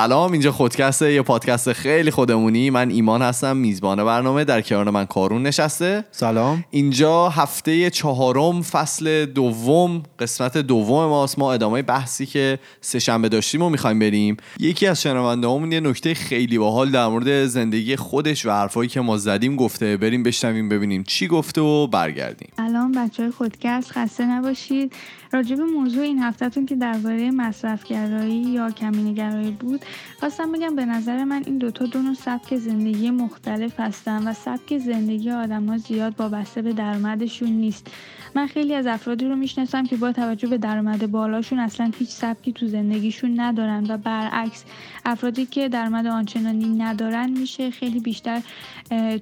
سلام اینجا خودکسته یه پادکست خیلی خودمونی. من ایمان هستم میزبان برنامه. در کنار من کارون نشسته. سلام. اینجا هفته چهارم فصل دوم قسمت دوم ماست. ما ادامه بحثی که سه شنبه داشتیم و می‌خوایم بریم. یکی از شنونده همون یه نکته خیلی باحال در مورد زندگی خودش و حرفایی که ما زدیم گفته. بریم بشنویم ببینیم چی گفته و برگردیم. سلام بچه های خودکست خسته نباشید. راجع به موضوع این هفتهتون که درباره مصرفگرایی یا کمینگرایی بود خواستم بگم به نظر من این دوتا دو نوع سبک زندگی مختلف هستن و سبک زندگی آدم ها زیاد وابسته به درآمدشون نیست. من خیلی از افرادی رو می‌شناسم که با توجه به درآمد بالاشون اصلا هیچ سبکی تو زندگیشون ندارن و برعکس افرادی که درآمد آنچنانی ندارن میشه خیلی بیشتر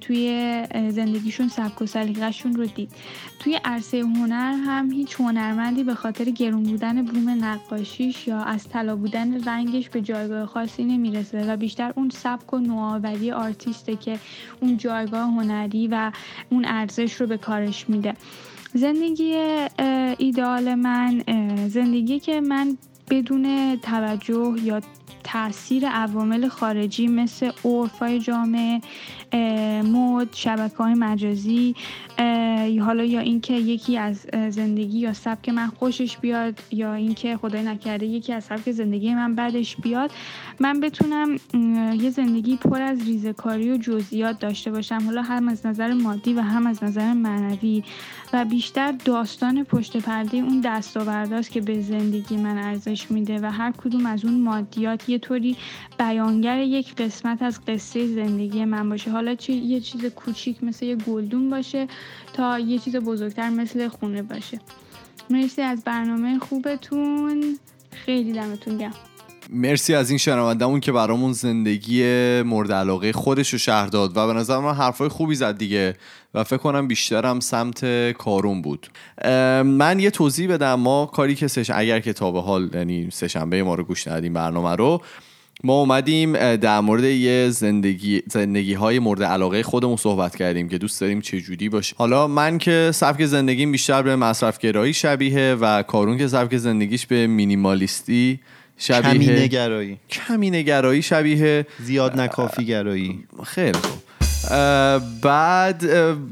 توی زندگیشون سبک و سلیقهشون رو دید. توی عرصه هنر هم هیچ هنرمندی به خاطر گرون بودن بوم نقاشیش یا از طلا بودن رنگش به جایگاه خاصی نمی‌رسه و بیشتر اون سبک و نوآوری آرتیسته که اون جایگاه هنری و اون ارزش رو به کارش میده. زندگی ایدئال من زندگی که من بدون توجه یا تاثیر عوامل خارجی مثل عرفای جامعه مد شبکه های مجازی حالا یا اینکه یکی از زندگی یا سبک من خوشش بیاد یا اینکه خدای نکرده یکی از سبک زندگی من بعدش بیاد من بتونم یه زندگی پر از ریزکاری و جزئیات داشته باشم. حالا هم از نظر مادی و هم از نظر معنوی و بیشتر داستان پشت پرده اون دستاورداست که به زندگی من ارزش میده و هر کدوم از اون مادیات یه طوری بیانگر یک قسمت از قصه زندگی من باشه. حالا چه یه چیز کوچیک مثل یه گلدون باشه تا یه چیز بزرگتر مثل خونه باشه. مرسی از برنامه خوبتون. خیلی دمتون گرم. مرسی از این شنوندمون که برامون زندگی مورد علاقه خودش رو شهر داد و به نظر من حرفای خوبی زد دیگه و فکر کنم بیشترم سمت کارون بود. من یه توضیح بدم ما کاری که سش... اگر که تا به حال یعنی سهشنبه ما رو گوش ندیم برنامه رو ما اومدیم در مورد یه زندگی زندگی های مورد علاقه خودمون صحبت کردیم که دوست داریم چه جوری باشه. حالا من که سبک زندگیم بیشتر به مصرفگرایی شبیه و کارون که سبک زندگیش به مینیمالیستی شبیه کمی نگرایی کمی نگرایی شبیه زیاد نکافی گرایی. خیلی خوب. بعد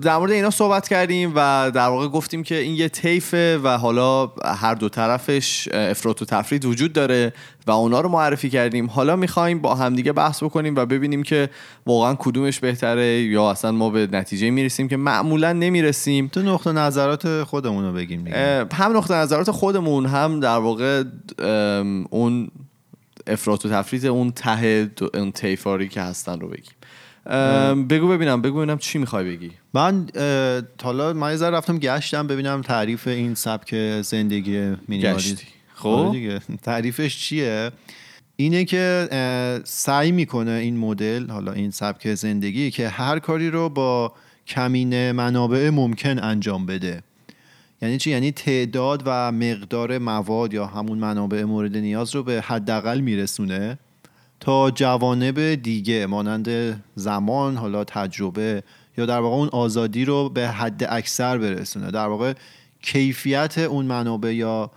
در مورد اینا صحبت کردیم و در واقع گفتیم که این یه طیفه و حالا هر دو طرفش افراط و تفرید وجود داره و اونا رو معرفی کردیم. حالا می‌خوایم با همدیگه بحث بکنیم و ببینیم که واقعا کدومش بهتره یا اصلا ما به نتیجه می‌رسیم که معمولا نمی‌رسیم. تو نقطه نظرات خودمون رو بگیم هم نقطه نظرات خودمون هم در واقع اون افراط و تفرید اون ته اون تیفاری که هستن رو بگیم. بگو ببینم بگو ببینم چی می‌خوای بگی. من حالا من یه رفتم گشتم ببینم تعریف این سبک زندگی مینیمالیسم خب؟ آره دیگه. تعریفش چیه؟ اینه که سعی می‌کنه این مدل حالا این سبک زندگی که هر کاری رو با کمین منابع ممکن انجام بده. یعنی چی؟ یعنی تعداد و مقدار مواد یا همون منابع مورد نیاز رو به حداقل میرسونه. تا جوانب دیگه مانند زمان حالا تجربه یا در واقع اون آزادی رو به حد اکثر برسونه. در واقع کیفیت اون منابع یا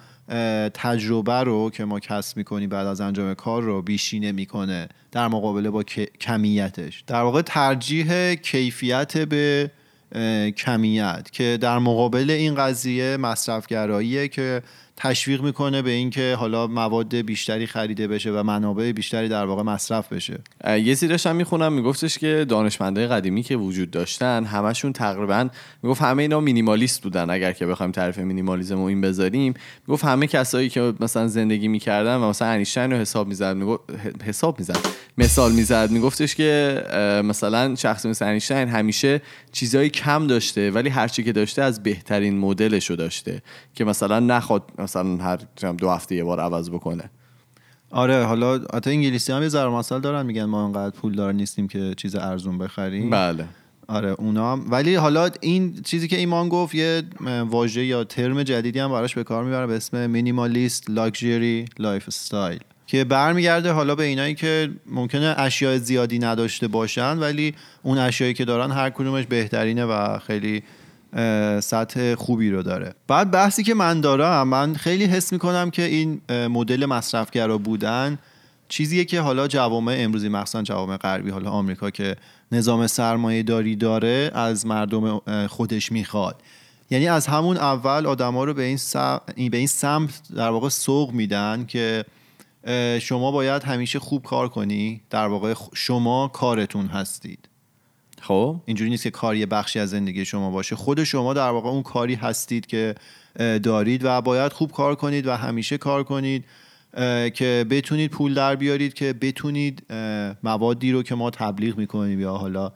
تجربه رو که ما کسب می‌کنیم بعد از انجام کار رو بیشینه می‌کنه در مقابله با کمیتش. در واقع ترجیح کیفیت به کمیت که در مقابل این قضیه مصرفگراییه که تشویق می‌کنه به اینکه حالا مواد بیشتری خریده بشه و منابع بیشتری در واقع مصرف بشه. یه زیرش هم می‌خونم میگفتش که دانشمندای قدیمی که وجود داشتن همشون تقریبا می‌گفت همه اینا مینیمالیست بودن. اگر که بخوایم تعریف مینیمالیسم رو این بذاریم می‌گفت همه کسایی که مثلا زندگی می‌کردن و مثلا انیشتین رو حساب می‌زد می‌گفت حساب می‌زد مثال می‌زد میگفتش که مثلا شخص مثل انیشتین همیشه چیزایی کم داشته ولی هرچی که داشته از بهترین مدلش رو داشته که مثلا نخواد مثلا هر دو هفته یه بار عوض بکنه. آره حالا حتی انگلیسی هم یه مسئله دارن میگن ما انقدر پولدار نیستیم که چیز ارزون بخریم. بله. آره اونا هم ولی حالا این چیزی که ایمان گفت یه واژه یا ترم جدیدی هم براش به کار می‌بره به اسم minimalist luxury lifestyle که برمیگرده حالا به اینایی که ممکنه اشیاء زیادی نداشته باشن ولی اون اشیایی که دارن هر کدومش بهترینه و خیلی سطح خوبی رو داره. بعد بحثی که من دارم من خیلی حس می‌کنم که این مدل مصرفگرا بودن چیزیه که حالا جوامع امروزی مخصوصا جوامع غربی حالا آمریکا که نظام سرمایه داری داره از مردم خودش می‌خواد. یعنی از همون اول آدما رو به این, به این سمت در واقع سوق میدن که شما باید همیشه خوب کار کنی در واقع شما کارتون هستید. خب؟ اینجوری نیست که کاری بخشی از زندگی شما باشه. خود شما در واقع اون کاری هستید که دارید و باید خوب کار کنید و همیشه کار کنید که بتونید پول در بیارید که بتونید موادی رو که ما تبلیغ می‌کنیم یا حالا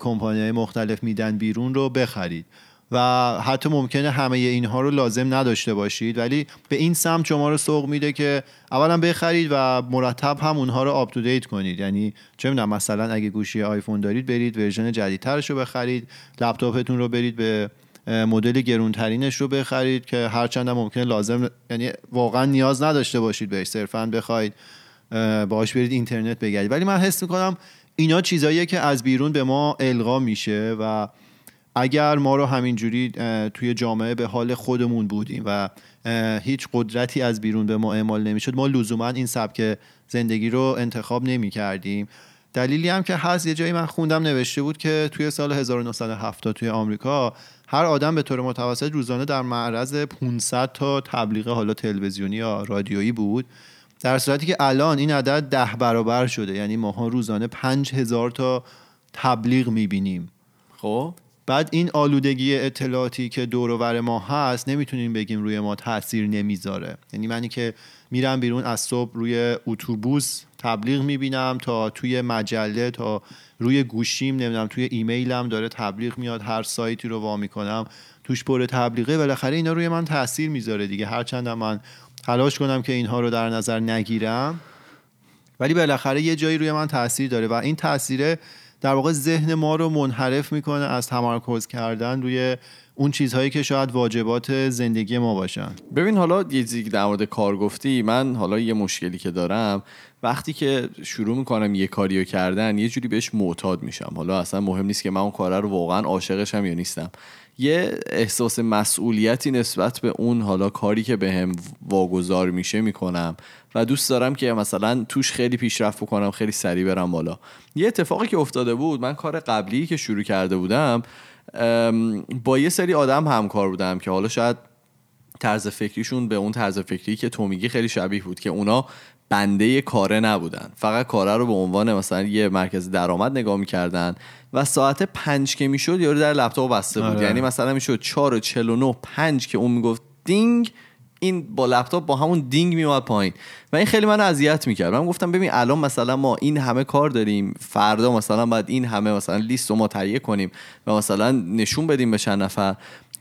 کمپانی مختلف میدن بیرون رو بخرید. و حتی ممکنه همه اینها رو لازم نداشته باشید. ولی به این سمت شما رو سوق میده که اولا بخرید و مرتب هم اونها رو update کنید. یعنی چه می‌دونم مثلا اگه گوشی آیفون دارید برید version جدیدترش رو بخرید. لپتاپتون رو برید به مدل گرونترینش رو بخرید که هرچند هم ممکنه لازم یعنی واقعا نیاز نداشته باشید بهش. صرفا بخواید باهاش برید اینترنت بگردید ولی من حس می‌کنم اینا چیزاییه که از بیرون به ما القا میشه و اگر ما رو همینجوری توی جامعه به حال خودمون بودیم و هیچ قدرتی از بیرون به ما اعمال نمی‌شد ما لزوما این سبک زندگی رو انتخاب نمی کردیم دلیلی هم که هست یه جایی من خوندم نوشته بود که توی سال 1970 توی آمریکا هر آدم به طور متوسط روزانه در معرض 500 تا تبلیغ حالا تلویزیونی یا رادیویی بود. در صورتی که الان این عدد ده برابر شده یعنی ماها روزانه 5000 تا تبلیغ می‌بینیم. خب؟ بعد این آلودگی اطلاعاتی که دور و ما هست نمی‌تونیم بگیم روی ما تاثیر نمی‌ذاره. یعنی منی که میرم بیرون از صبح روی اتوبوس تبلیغ می‌بینم تا توی مجله تا روی گوشیم نمی‌دونم توی ایمیلم داره تبلیغ میاد هر سایتی رو وا می‌کنم توش پر تبلیغه بالاخره اینا روی من تاثیر می‌ذاره دیگه. هرچند من تلاش کنم که اینها رو در نظر نگیرم ولی بالاخره یه جایی روی من تاثیر داره و این تاثیر در واقع ذهن ما رو منحرف می‌کنه از تمرکز کردن روی اون چیزهایی که شاید واجبات زندگی ما باشن. ببین حالا یه چیزی در مورد کار گفتی من حالا یه مشکلی که دارم وقتی که شروع می‌کنم یه کاریو کردن یه جوری بهش معتاد میشم. حالا اصلا مهم نیست که من اون کار رو واقعا عاشقشم یا نیستم. یه احساس مسئولیتی نسبت به اون حالا کاری که به واگذار میشه می‌کنم. و دوست دارم که مثلا توش خیلی پیشرفت بکنم خیلی سریع برم بالا. یه اتفاقی که افتاده بود من کار قبلی که شروع کرده بودم با یه سری آدم همکار بودم که حالا شاید طرز فکریشون به اون طرز فکری که تو میگی خیلی شبیه بود که اونا بنده کاره نبودن. فقط کاره رو به عنوان مثلا یه مرکز درآمد نگاه می‌کردن. و ساعت پنج که می‌شد یارو در لپتاپ بسته بود. آره. یعنی مثلا می‌شد 4 و 49 پنج که اون می‌گفت دینگ این با لپتاپ با همون دینگ میومد پایین. و این خیلی منو اذیت می‌کرد. من گفتم ببین الان مثلا ما این همه کار داریم فردا مثلا باید این همه مثلا لیست رو ما تهیه کنیم و مثلا نشون بدیم به چند نفر.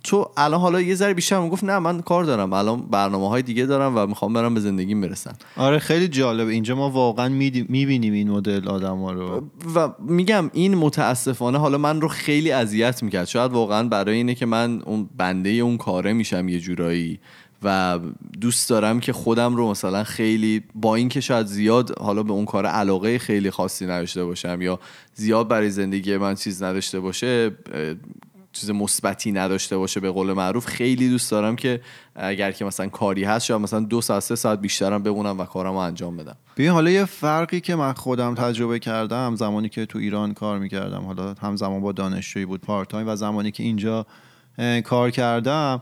تو الان حالا یه ذره بیشتر گفت نه من کار دارم. الان برنامه های دیگه دارم و می‌خوام برم به زندگیم برسم. آره خیلی جالب اینجا ما واقعا می‌بینیم این مدل آدم ها رو. و میگم این متاسفانه حالا من رو خیلی اذیت می‌کرد. شاید واقعا برای اینه که من اون بنده اون کاره میشم یه جورایی و دوست دارم که خودم رو مثلا خیلی با اینکه شاید زیاد حالا به اون کار علاقه خیلی خاصی نداشته باشم یا زیاد برای زندگی من چیز نداشته باشه چیز مثبتی نداشته باشه به قول معروف. خیلی دوست دارم که اگر که مثلا کاری هست شاید مثلا دو ساعت سه ساعت بیشترم بمونم و کارم رو انجام بدم. ببین حالا یه فرقی که من خودم تجربه کردم زمانی که تو ایران کار می‌کردم حالا همزمان با دانشجویی بود part time و زمانی که اینجا کار کردم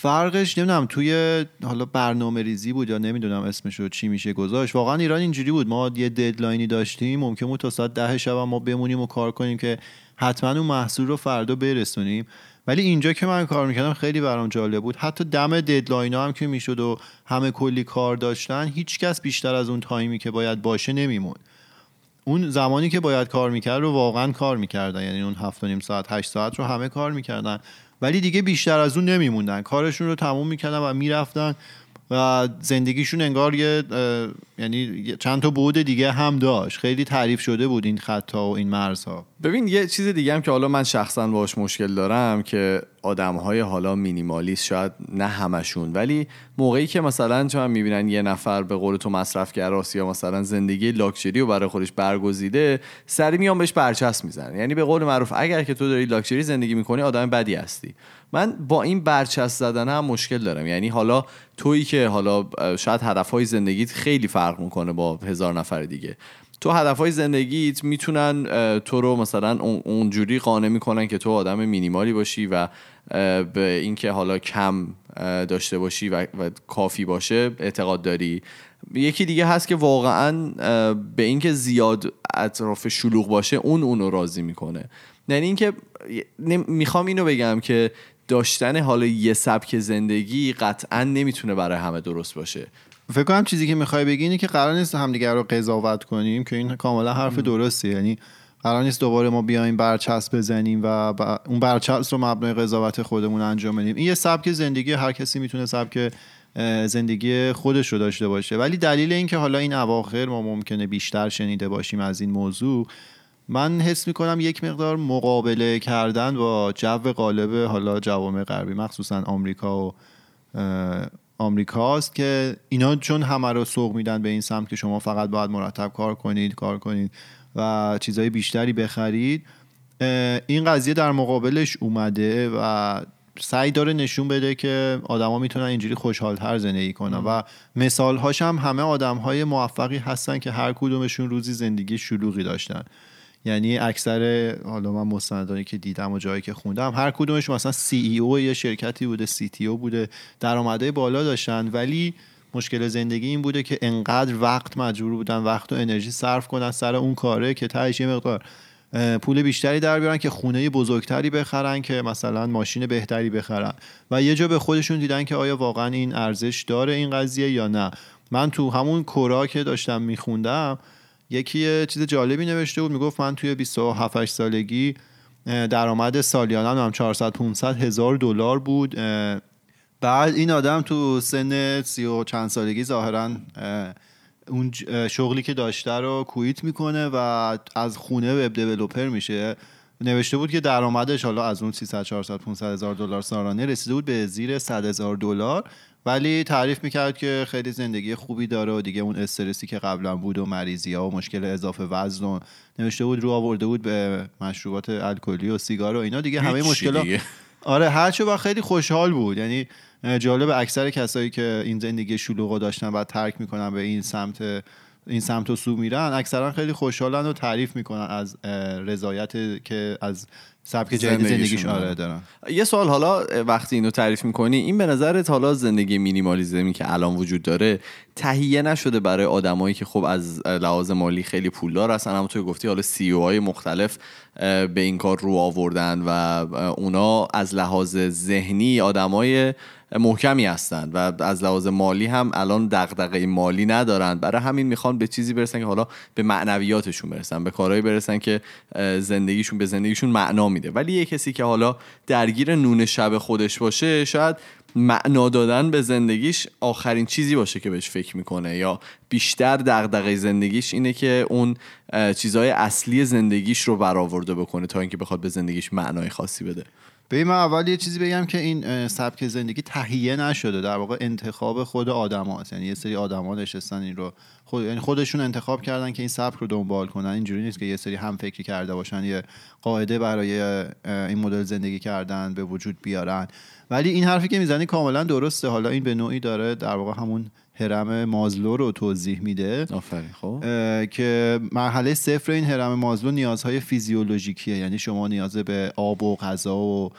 فرقش نمی‌دونم توی حالا برنامه ریزی بود یا نمی‌دونم اسمش رو چی میشه گذاشت. واقعا ایران اینجوری بود. ما یه deadline ی داشتیم ممکن بود تا ساعت ده شب ما بمونیم و کار کنیم که حتما اون محصول رو فردا برسونیم. ولی اینجا که من کار می‌کردم خیلی برام جالب بود. حتی دم deadline هم که می‌شد و همه کلی کار داشتن هیچکس بیشتر از اون تایمی که باید باشه نمیمون. اون زمانی که باید کار می‌کرد رو واقعا کار می‌کردن. یعنی اون هفت نیم ساعت هشت ساعت رو همه کار می‌کردن. ولی دیگه بیشتر از اون نمیموندن. کارشون رو تموم می‌کردن و می‌رفتن و زندگیشون انگار یه یعنی چند تا بود دیگه هم داشت. خیلی تعریف شده بود این خطا و این مرزها. ببین یه چیز دیگه هم که حالا من شخصا باش مشکل دارم که آدم های حالا مینیمالیست شاید نه همشون ولی موقعی که مثلا چون می‌بینن یه نفر به قول تو مصرف گراست یا مثلا زندگی لاکچری رو برای خودش برگزیده سری میان بهش برچسب می‌زنن. یعنی به قول معروف اگر که تو داری لاکچری زندگی می‌کنی آدم بدی هستی. من با این برچسب زدن هم مشکل دارم. یعنی حالا تویی که حالا شاید هدفهای زندگیت خیلی فرق می‌کنه با هزار نفر دیگه. تو هدفهای زندگیت می‌تونن تو رو مثلا اونجوری قانع می‌کنن که تو آدم مینیمالی باشی و به اینکه حالا کم داشته باشی و, کافی باشه اعتقاد داری. یکی دیگه هست که واقعا به اینکه زیاد اطراف شلوغ باشه اون اونو راضی می‌کنه. یعنی اینکه می‌خوام اینو بگم که داشتن حالا یه سبک زندگی قطعا نمی‌تونه برای همه درست باشه. فکر کنم چیزی که می‌خوای بگی اینه که قرار نیست همدیگه رو قضاوت کنیم که این کاملا حرف درستی یعنی قرار نیست دوباره ما بیایم برچسب بزنیم و اون برچسب رو مبنای قضاوت خودمون انجام بدیم. این یه سبک زندگی هر کسی می‌تونه سبک زندگی خودش رو داشته باشه. ولی دلیل اینکه حالا این اواخر ما ممکنه بیشتر شنیده باشیم از این موضوع من حس می‌کنم یک مقدار مقابله کردن با جو غالب حالا جوامع غربی مخصوصا آمریکا و آمریکاست که اینا چون همه رو سوق میدن به این سمت که شما فقط باید مرتب کار کنید کار کنید و چیزهای بیشتری بخرید این قضیه در مقابلش اومده و سعی داره نشون بده که آدما می‌تونن اینجوری خوشحالتر زندگی کنن و مثال هاش هم همه آدم های موفقی هستن که هر کدومشون روزی زندگی شلوغی داشتن. یعنی اکثر حالا من مستندانی که دیدم و جایی که خوندم هر کدومش مثلا سی ای او یه شرکتی بوده سی تی او بوده درآمدهای بالا داشتن. ولی مشکل زندگی این بوده که انقدر وقت مجبور بودن وقت و انرژی صرف کنن سر اون کاره که تهش یه مقدار پول بیشتری در بیارن که خونه بزرگتری بخرن که مثلا ماشین بهتری بخرن. و یه جا به خودشون دیدن که آیا واقعا این ارزش داره این قضیه یا نه. من تو همون کورا که داشتم میخوندم یکی چیز جالبی نوشته بود می‌گفت من توی 27 سالگی درآمد سالیانه هم 400 500 هزار دلار بود. بعد این آدم تو سن سی و چند سالگی ظاهرا اون شغلی که داشته رو کویت می‌کنه و از خونه وب دیولپر میشه. نوشته بود که درآمدش حالا از اون 300 400 500 هزار دلار سالانه رسیده بود به زیر 100 هزار دلار. ولی تعریف می‌کرد که خیلی زندگی خوبی داره و دیگه اون استرسی که قبلا بود و مریضی ها و مشکل اضافه وزن و نوشته بود رو آورده بود به مشروبات الکلی و سیگار و اینا. دیگه همه مشکلات آره هرچه با خیلی خوشحال بود. یعنی جالب اکثر کسایی که این زندگی شلوغ داشتن و ترک می‌کنن به این سمت این سمت و سو میرن اکثرا خیلی خوشحالن و تعریف می‌کنن از رضایت که از سبک جدید زندگیشون آره دارن. یه سوال حالا وقتی اینو تعریف می‌کنی این به نظرت حالا زندگی مینیمالیزمی که الان وجود داره تهیه نشده برای آدمایی که خب از لحاظ مالی خیلی پولدار هستن اما تو گفتی حالا سی او های مختلف به این کار رو آوردن و اونا از لحاظ ذهنی آدمای محکمی هستند و از لحاظ مالی هم الان دغدغه مالی ندارن. برای همین می‌خوان به چیزی برسن که حالا به معنویاتشون برسن به کارهایی برسن که زندگیشون به زندگیشون معنا میده. ولی یه کسی که حالا درگیر نون شب خودش باشه شاید معنا دادن به زندگیش آخرین چیزی باشه که بهش فکر می‌کنه. یا بیشتر دغدغه زندگیش اینه که اون چیزهای اصلی زندگیش رو برآورده بکنه تا اینکه بخواد به زندگیش معنای خاصی بده. به من اول یه چیزی بگم که این سبک زندگی تهیه نشده. در واقع انتخاب خود آدم هاست یعنی یه سری آدما نشستن این رو. خود یعنی خودشون انتخاب کردن که این سبک رو دنبال کنن. اینجوری نیست که یه سری هم فکری کرده باشن یه قاعده برای این مدل زندگی کردن به وجود بیارن. ولی این حرفی که می‌زنی کاملا درسته. حالا این به نوعی داره در واقع همون هرم مازلو رو توضیح میده. آفرین خب. که مرحله صفر این هرم مازلو نیازهای فیزیولوژیکیه. یعنی شما نیاز به آب و غذا و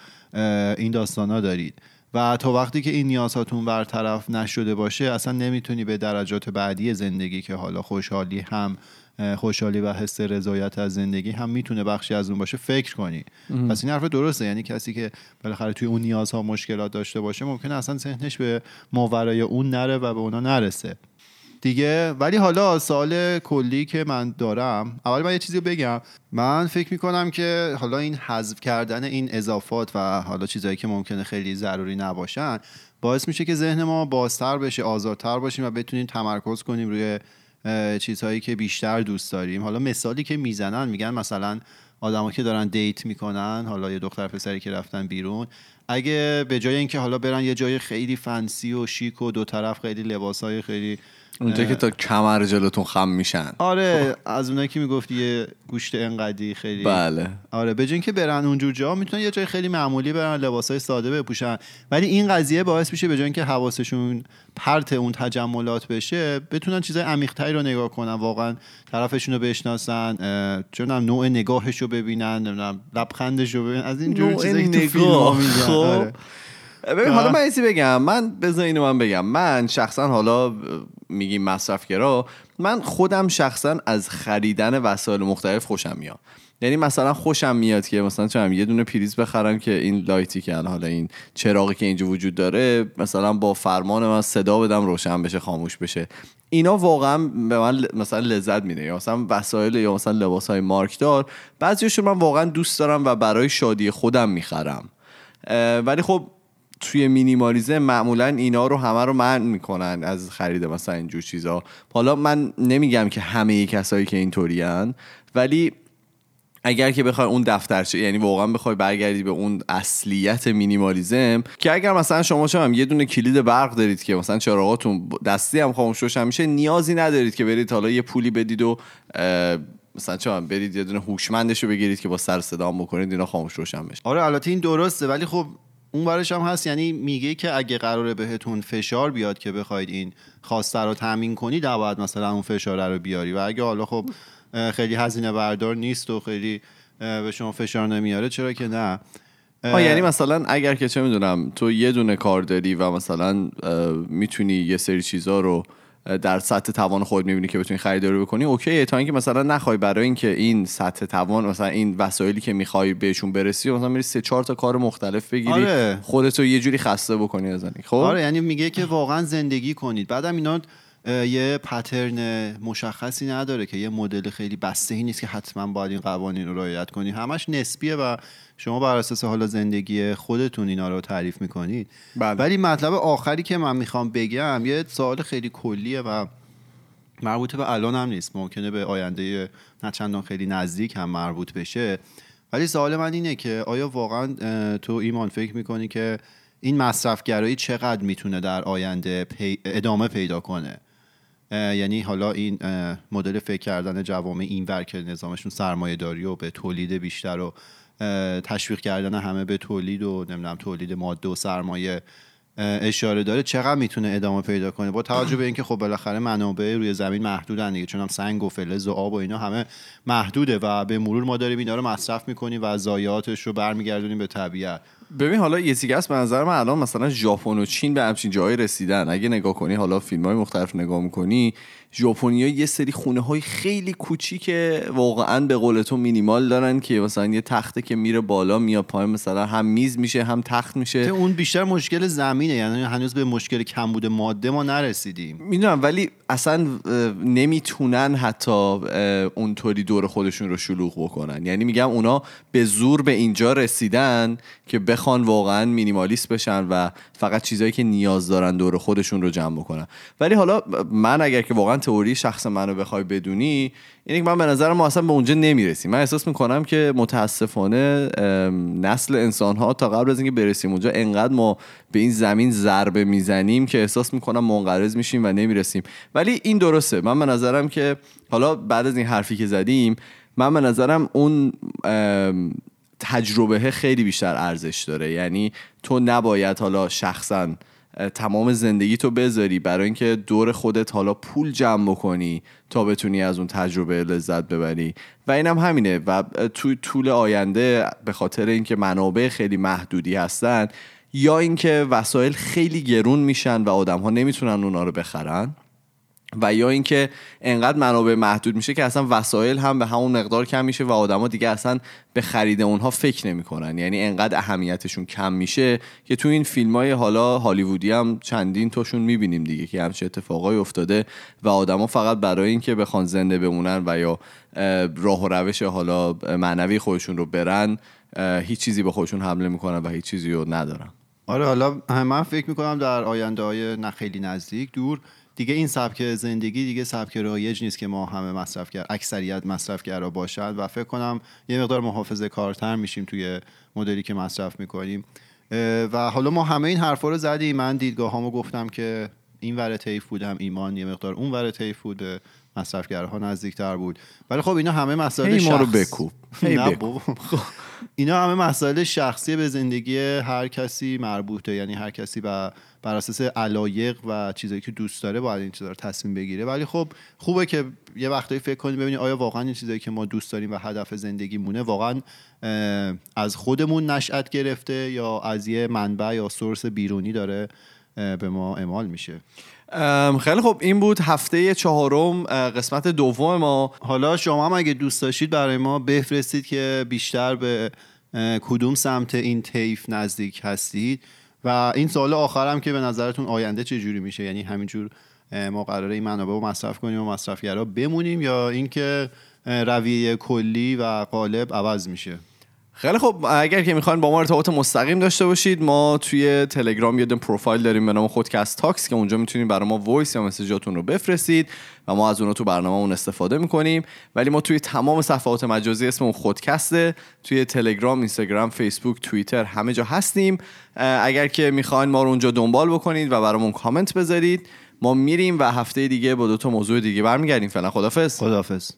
این داستانا دارید. و تا وقتی که این نیازهاتون برطرف نشده باشه اصلا نمی‌تونی به درجات بعدی زندگی که حالا خوشحالی هم خوشحالی و حس رضایت از زندگی هم می‌تونه بخشی از اون باشه. فکر کنی. پس این حرف درسته. یعنی کسی که بالاخره توی اون نیازها مشکلات داشته باشه ممکنه اصلا ذهنش به ماورای اون نره و به اونا نرسه. دیگه ولی حالا سال کلی که من دارم اول من یه چیزی بگم. من فکر می‌کنم که حالا این حذف کردن این اضافات و حالا چیزهایی که ممکنه خیلی ضروری نباشن باعث میشه که ذهن ما بازتر بشه آزادتر باشیم و بتونیم تمرکز کنیم روی چیزهایی که بیشتر دوست داریم. حالا مثالی که می‌زنن میگن مثلا آدما که دارن دیت می‌کنن حالا یه دختر پسری که رفتن بیرون اگه به جای اینکه حالا برن یه جای خیلی فنسی و شیک و دو طرف خیلی لباسای خیلی اونجا که تا کمر جلوتون خم میشن. آره از اونایی که می‌گفتی یه گوشت انقدی خیلی بله. آره به که برن اونجور جا می‌تونن یه جای خیلی معمولی برن لباسای ساده بپوشن. ولی این قضیه باعث میشه به جای اینکه حواسشون پرت اون تجملات بشه بتونن چیزای عمیق‌تری رو نگاه کنن. واقعا طرفشون رو بشناسن چون نوع نگاهش رو ببینن نمی‌دونم لبخندش رو ببینن. از این جور چیزایی که خب. آره. ببین حالا من ایسی بگم. من بذار اینو من بگم. من شخصا حالا میگیم مصرفگرا من خودم شخصا از خریدن وسایل مختلف خوشم میاد. یعنی مثلا خوشم میاد که مثلا چون یه دونه پریز بخرم که این light ی که حالا این چراغی که اینجا وجود داره مثلا با فرمان من صدا بدم روشن بشه خاموش بشه. اینا واقعا به من مثلا لذت میده. یا مثلا وسایل یا مثلا لباس های مارکدار بعضیشون من واقعا دوست دارم و برای شادی خودم می‌خرم. ولی خب توی مینیمالیزم معمولا اینا رو همه رو منع می‌کنن از خرید مثلا اینجور چیزا. حالا من نمیگم که همه کسایی که اینطورین ولی اگر که بخوای اون دفترچه یعنی واقعا بخوای برگردی به اون اصلیت مینیمالیزم که اگر مثلا شما هم یه دونه کلید برق دارید که مثلا چراغاتون دستی هم خاموش روشن میشه نیازی ندارید که برید حالا یه پولی بدید و مثلا چون برید یه دونه هوشمندش رو بگیرید که با سر صدا بکنید اینا خاموش روشن بشه. آره البته این درسته ولی خب اون برش هم هست یعنی میگه که اگه قراره بهتون فشار بیاد که بخواید این خواسته رو تامین کنید باید مثلا اون فشار رو بیاری. و اگه حالا خب خیلی هزینه بردار نیست و خیلی به شما فشار نمیاره چرا که نه؟ یعنی مثلا اگر که چه می‌دونم تو یه دونه کار داری و مثلا می‌تونی یه سری چیزا رو در سطح توان خود می‌بینی که بتونی خریداری بکنی اوکی تا اینکه مثلا نخوای برای اینکه این سطح توان مثلا این وسایلی که می‌خوای بهشون برسی مثلا میری سه چهار تا کار مختلف بگیری آره. خودتو یه جوری خسته بکنی ازنی خب آره یعنی میگه که واقعا زندگی کنید بعدم اینا یه پترن مشخصی نداره که یه مدل خیلی بسته ای نیست که حتما باید این قوانین رو رعایت کنی. همش نسبیه و شما بر اساس حالا زندگی خودتون اینا رو تعریف می‌کنید. بله. ولی مطلب آخری که من می‌خوام بگم یه سوال خیلی کلیه و مربوط به الان هم نیست. ممکنه به آینده نه چندان خیلی نزدیک هم مربوط بشه. ولی سوال من اینه که آیا واقعا تو ایمان فکر می‌کنی که این مصرفگرایی چقدر می‌تونه در آینده ادامه پیدا کنه؟ یعنی حالا این مدل فکر کردن جوامع این ور که نظامشون سرمایه داری و به تولید بیشتر و تشویق کردن همه به تولید و نمی‌دونم تولید ماده و سرمایه اشاره داره چقدر می‌تونه ادامه پیدا کنه؟ با توجه به اینکه خب بالاخره منابع روی زمین محدودن دیگه چون هم سنگ و فلز و آب و اینا همه محدوده و به مرور ما داریم اینا رو مصرف می‌کنیم و ضایعاتش رو برمیگردونیم به طبیعت. ببین حالا چیزی به نظر من الان مثلا ژاپن و چین به همچین جایی رسیدن. اگه نگاه کنی حالا فیلم های مختلف نگاه می‌کنی ژاپنیا یه سری خونه های خیلی کوچیک واقعا به قول تو مینیمال دارن که مثلا یه تخته که میره بالا میاد پایین مثلا هم میز میشه هم تخت میشه. اون بیشتر مشکل زمینه یعنی هنوز به مشکل کمبود ماده ما نرسیدیم. می‌دونم ولی اصلا نمی‌تونن حتی اونطوری دور خودشون رو شلوغ بکنن. یعنی میگم اونا به زور به اینجا رسیدن که بخوان واقعا مینیمالیست بشن و فقط چیزایی که نیاز دارن دور خودشون رو جمع بکنن. ولی حالا من اگر که واقعا تئوری شخص منو بخوای بدونی اینه که من به نظر ما اصلا به اونجا نمی‌رسیم. من احساس می‌کنم که متاسفانه نسل انسان ها تا قبل از اینکه برسیم اونجا انقدر ما به این زمین ضربه می‌زنیم که احساس می‌کنم منقرض میشیم و نمی‌رسیم. ولی این درسته. من به نظرم که حالا بعد از این حرفی که زدیم من به نظرم اون تجربه خیلی بیشتر ارزش داره. یعنی تو نباید حالا شخصا تمام زندگی تو بذاری برای اینکه دور خودت حالا پول جمع بکنی تا بتونی از اون تجربه لذت ببری. و اینم هم همینه. و توی طول آینده به خاطر اینکه منابع خیلی محدودی هستن یا اینکه وسایل خیلی گرون میشن و آدم ها نمی‌تونن اونا رو بخرن و یا اینکه انقدر منابع محدود میشه که اصلا وسایل هم به همون مقدار کم میشه و آدما دیگه اصلا به خرید اونها فکر نمی‌کنن. یعنی انقدر اهمیتشون کم میشه که تو این فیلم های حالا هالیوودی هم چندین توشون می‌بینیم دیگه که همچه اتفاقای افتاده و آدما فقط برای اینکه بخوان زنده بمونن و یا راه و روش حالا معنوی خودشون رو برن هیچ چیزی به خودشون حمله می‌کنن و هیچ چیزی رو ندارن. آره حالا من فکر می‌کنم در آینده های نه خیلی نزدیک دور دیگه این سبک زندگی دیگه سبک رایج نیست که ما همه مصرف کرد اکثریت مصرفگرا باشد و فکر کنم یه مقدار محافظه کارتر میشیم توی مدلی که مصرف می‌کنیم. و حالا ما همه این حرفا رو زدیم. من دیدگاهامو گفتم که این ور طیف بودم ایمان یه مقدار اون ور طیف بود. مصرفگرها نزدیکتر بود. ولی خب اینا همه مسائل شخص... ما رو بکوب. اینا همه مسائل شخصی به زندگی هر کسی مربوطه. یعنی هر کسی بر اساس علایق و چیزایی که دوست داره باید این چیزا رو تصمیم بگیره. ولی خب خوبه که یه وقتایی فکر کنیم ببینیم آیا واقعا این چیزایی که ما دوست داریم و هدف زندگی مونه واقعا از خودمون نشأت گرفته یا از یه منبع یا سورس بیرونی داره به ما اعمال میشه. خیلی خب این بود هفته چهارم قسمت دوم ما. حالا شما هم اگه دوست داشتید برای ما بفرستید که بیشتر به کدوم سمت این طیف نزدیک هستید. و این سوال آخرم که به نظرتون آینده چه جوری میشه؟ یعنی همینجور ما قراره این منابع رو مصرف کنیم و مصرفگرا بمونیم یا اینکه رویه کلی و غالب عوض میشه؟ خیلی خب اگر که می‌خواین با ما ارتباط مستقیم داشته باشید ما توی تلگرام یه پروفایل داریم به نام خودکست تاکس که اونجا می‌تونید برای ما voice یا message اتون رو بفرستید و ما از اونها تو برنامهمون استفاده می‌کنیم. ولی ما توی تمام صفحات مجازی اسممون خودکسته توی تلگرام اینستاگرام فیسبوک توییتر همه جا هستیم. اگر که می‌خواین ما رو اونجا دنبال بکنید و برامون کامنت بذارید ما میریم و هفته دیگه با دو تا موضوع دیگه برمیگردیم. فعلا خدافظ خدافظ